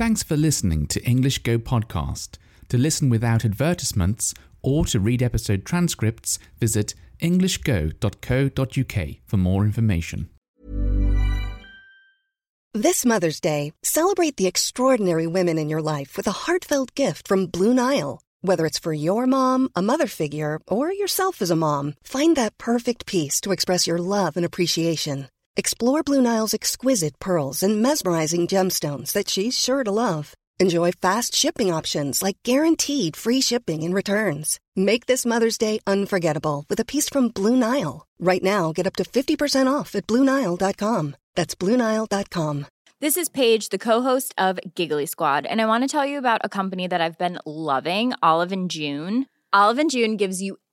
Thanks for listening to English Go Podcast. To listen without advertisements or to read episode transcripts, visit englishgo.co.uk for more information. This Mother's Day, celebrate the extraordinary women in your life with a heartfelt gift from Blue Nile. Whether it's for your mom, a mother figure, or yourself as a mom, find that perfect piece to express your love and appreciation. Explore Blue Nile's exquisite pearls and mesmerizing gemstones that she's sure to love. Enjoy fast shipping options like guaranteed free shipping and returns. Make this Mother's Day unforgettable with a piece from Blue Nile. Right now, get up to 50% off at BlueNile.com. That's BlueNile.com. This is Paige, the co-host of Giggly Squad, and I want to tell you about a company that I've been loving, Olive and June. Olive and June gives you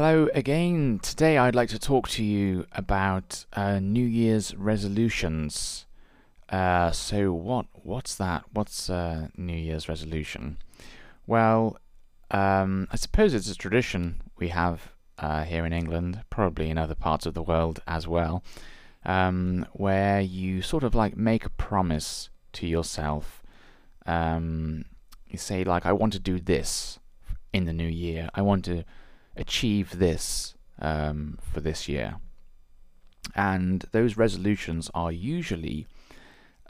Hello again. Today I'd like to talk to you about uh, New Year's resolutions. Uh, so what? What's that? What's uh, New Year's resolution? Well, um, I suppose it's a tradition we have uh, here in England, probably in other parts of the world as well, um, where you sort of like make a promise to yourself. Um, you say like, "I want to do this in the new year. I want to." Achieve this um, for this year. And those resolutions are usually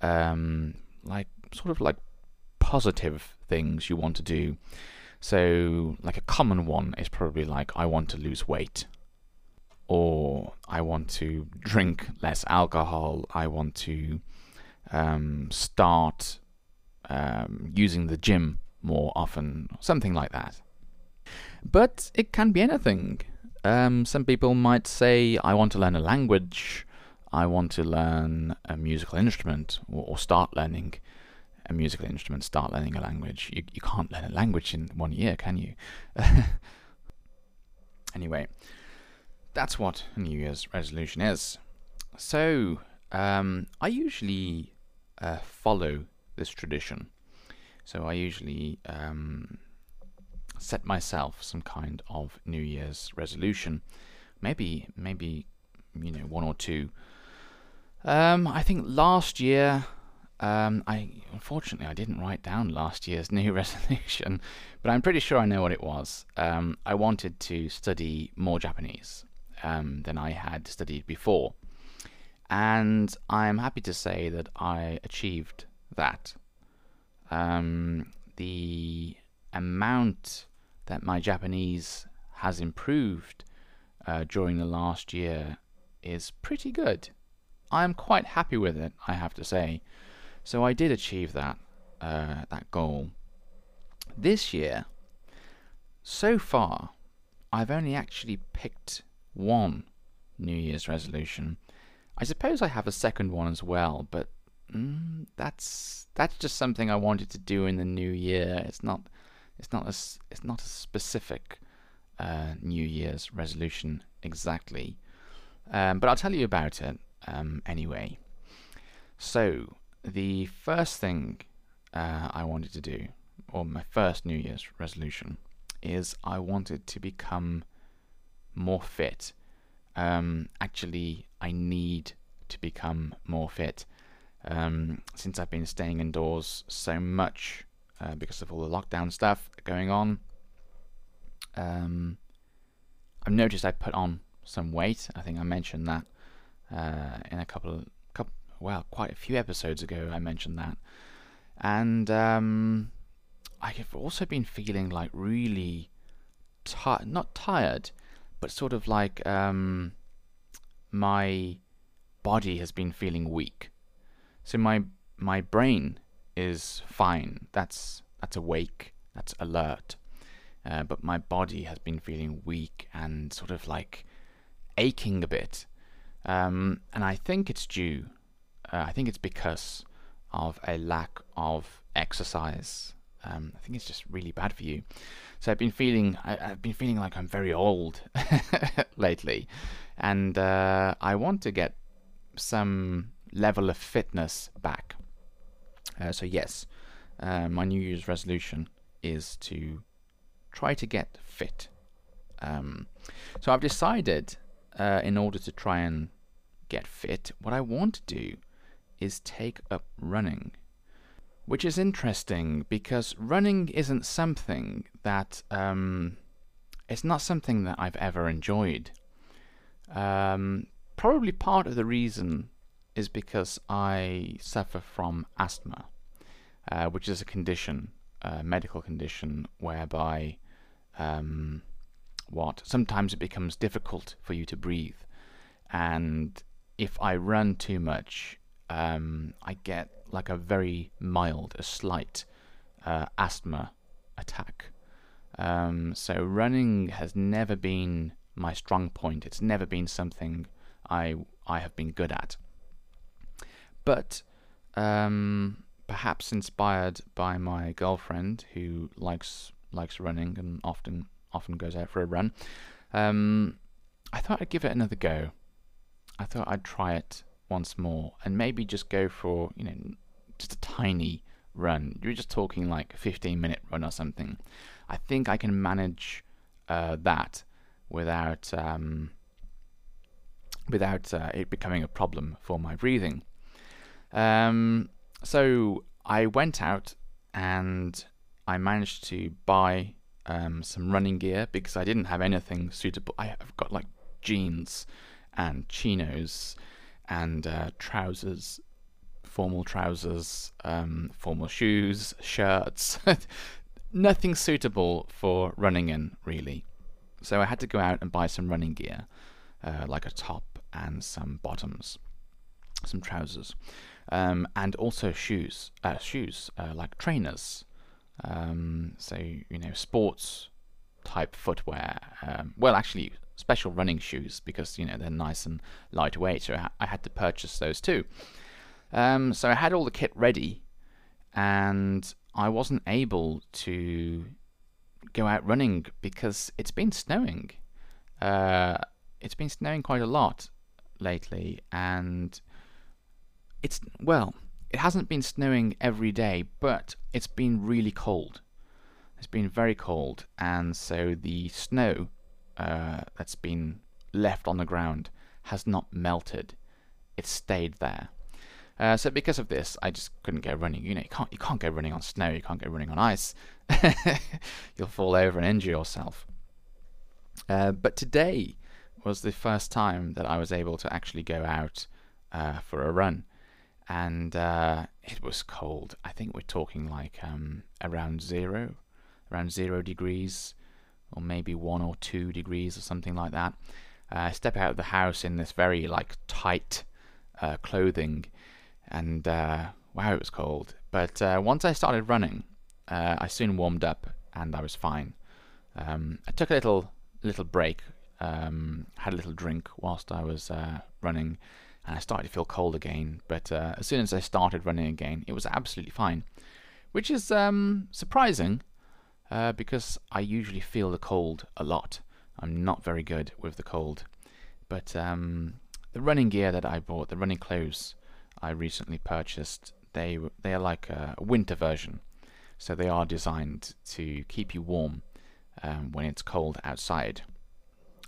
um, like sort of like positive things you want to do. So, like a common one is probably like, I want to lose weight, or I want to drink less alcohol, I want to um, start um, using the gym more often, something like that. But it can be anything. Um, some people might say, I want to learn a language, I want to learn a musical instrument, or, or start learning a musical instrument, start learning a language. You, you can't learn a language in one year, can you? anyway, that's what a New Year's resolution is. So, um, I usually uh, follow this tradition. So, I usually um, set myself some kind of New Year's resolution. Maybe, maybe, you know, one or two. Um, I think last year, um, I unfortunately I didn't write down last year's new resolution, but I'm pretty sure I know what it was. Um, I wanted to study more Japanese um, than I had studied before, and I'm happy to say that I achieved that. Um, the amount that my Japanese has improved uh, during the last year is pretty good. I am quite happy with it, I have to say. So I did achieve that uh, that goal. This year, so far, I've only actually picked one New Year's resolution. I suppose I have a second one as well, but mm, that's that's just something I wanted to do in the new year. It's not it's not as it's not a specific uh, New Year's resolution exactly, um, but I'll tell you about it um, anyway. So the first thing uh, I wanted to do, or my first New Year's resolution, is I wanted to become more fit. Um, actually, I need to become more fit. Um, since I've been staying indoors so much uh, because of all the lockdown stuff going on. Um, I've noticed I put on some weight. I think I mentioned that uh, in a couple of couple, well, quite a few episodes ago. I mentioned that, and um, I have also been feeling like really ti- not tired, but sort of like um, my body has been feeling weak. So my my brain is fine. That's that's awake. That's alert. Uh, but my body has been feeling weak and sort of like aching a bit. Um, and I think it's due. Uh, I think it's because of a lack of exercise. Um, I think it's just really bad for you. So I've been feeling, I, have been feeling like I'm very old lately, and uh, I want to get some level of fitness back. Uh, so yes, uh, my New Year's resolution is to try to get fit. Um, so I've decided, uh, in order to try and get fit, what I want to do is take up running. Which is interesting because running isn't something that um, it's not something that I've ever enjoyed. Um, probably part of the reason is because I suffer from asthma, uh, which is a condition, a medical condition, whereby um, what sometimes it becomes difficult for you to breathe, and if I run too much, um, I get like a very mild, a slight uh, asthma attack. Um, so running has never been my strong point. It's never been something I I have been good at. But um, perhaps inspired by my girlfriend who likes likes running and often often goes out for a run, um, I thought I'd give it another go. I thought I'd try it once more and maybe just go for you know just a tiny run. You're just talking like a 15 minute run or something. I think I can manage uh, that without um, without uh, it becoming a problem for my breathing. Um, so I went out and I managed to buy um, some running gear because I didn't have anything suitable. I have got like jeans and chinos and uh, trousers, formal trousers, um, formal shoes, shirts. Nothing suitable for running in, really. So I had to go out and buy some running gear, uh, like a top and some bottoms, some trousers, um, and also shoes, uh, shoes uh, like trainers. Um, so you know, sports type footwear. Um, well, actually, special running shoes because you know they're nice and lightweight. So I, had to purchase those too. Um, so I had all the kit ready, and I wasn't able to go out running because it's been snowing. Uh, it's been snowing quite a lot lately, and it's well, it hasn't been snowing every day, but it's been really cold. It's been very cold, and so the snow uh, that's been left on the ground has not melted. It's stayed there. Uh, so because of this, I just couldn't go running. You know, you can't you can't go running on snow. You can't go running on ice. You'll fall over and injure yourself. Uh, but today was the first time that I was able to actually go out uh, for a run, and uh, it was cold. I think we're talking like um, around zero, around zero degrees or maybe one or two degrees or something like that. Uh, step out of the house in this very like tight uh, clothing, and uh, wow, it was cold. But uh, once I started running, uh, I soon warmed up and I was fine. Um, I took a little little break, um, had a little drink whilst I was running, and I started to feel cold again. But as soon as I started running again, it was absolutely fine, which is um, surprising uh, because I usually feel the cold a lot. I'm not very good with the cold. But um, the running gear that I bought, the running clothes I recently purchased, they they are like a winter version. So they are designed to keep you warm um, when it's cold outside.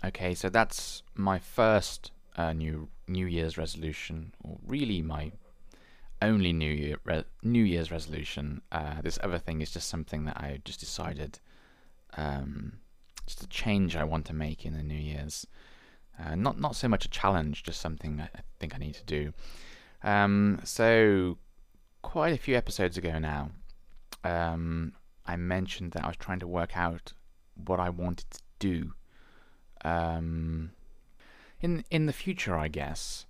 Okay, so that's my first uh, new New Year's resolution, or really my only New Year New Year's resolution. Uh, this other thing is just something that I just decided, um, just a change I want to make in the New Year's. Uh, not not so much a challenge, just something I, I think I need to do. Um, so quite a few episodes ago now, um, I mentioned that I was trying to work out what I wanted to do um, in in the future, I guess.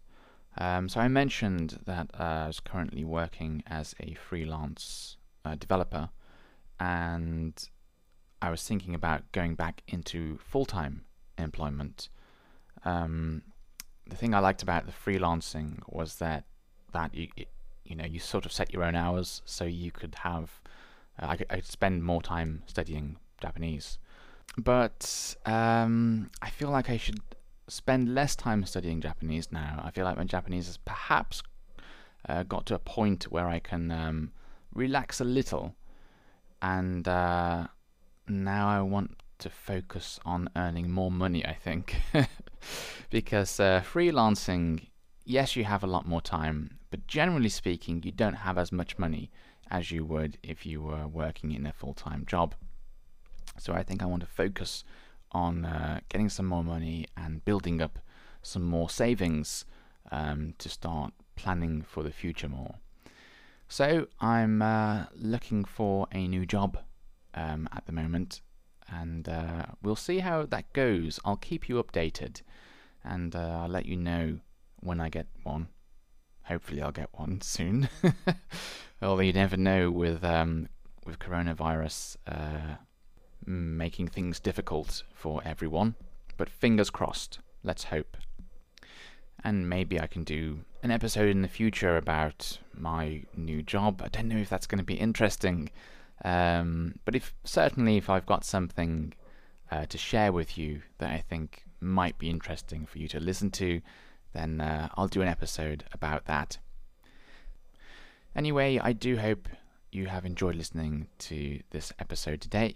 Um, so I mentioned that uh, I was currently working as a freelance uh, developer, and I was thinking about going back into full time employment. Um, the thing I liked about the freelancing was that that you you know you sort of set your own hours, so you could have uh, I, could, I spend more time studying Japanese. But um, I feel like I should spend less time studying Japanese now. I feel like my Japanese has perhaps uh, got to a point where I can um, relax a little, and uh, now I want to focus on earning more money. I think because uh, freelancing, yes, you have a lot more time, but generally speaking, you don't have as much money as you would if you were working in a full-time job. So I think I want to focus on uh, getting some more money and building up some more savings um, to start planning for the future more. So I'm uh, looking for a new job um, at the moment, and uh, we'll see how that goes. I'll keep you updated, and uh, I'll let you know when I get one. Hopefully, I'll get one soon. Although you never know with um, with coronavirus uh, making things difficult for everyone. But fingers crossed. Let's hope. And maybe I can do an episode in the future about my new job. I don't know if that's going to be interesting. Um, but if certainly if I've got something uh, to share with you that I think might be interesting for you to listen to, then uh, I'll do an episode about that. Anyway, I do hope you have enjoyed listening to this episode today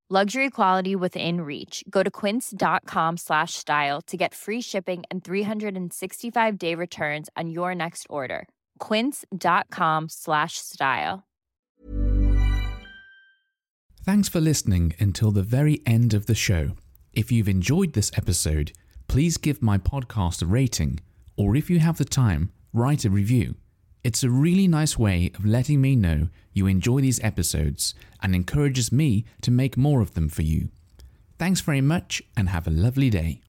Luxury quality within reach. Go to quince.com slash style to get free shipping and 365 day returns on your next order. Quince.com slash style. Thanks for listening until the very end of the show. If you've enjoyed this episode, please give my podcast a rating, or if you have the time, write a review. It's a really nice way of letting me know you enjoy these episodes and encourages me to make more of them for you. Thanks very much and have a lovely day.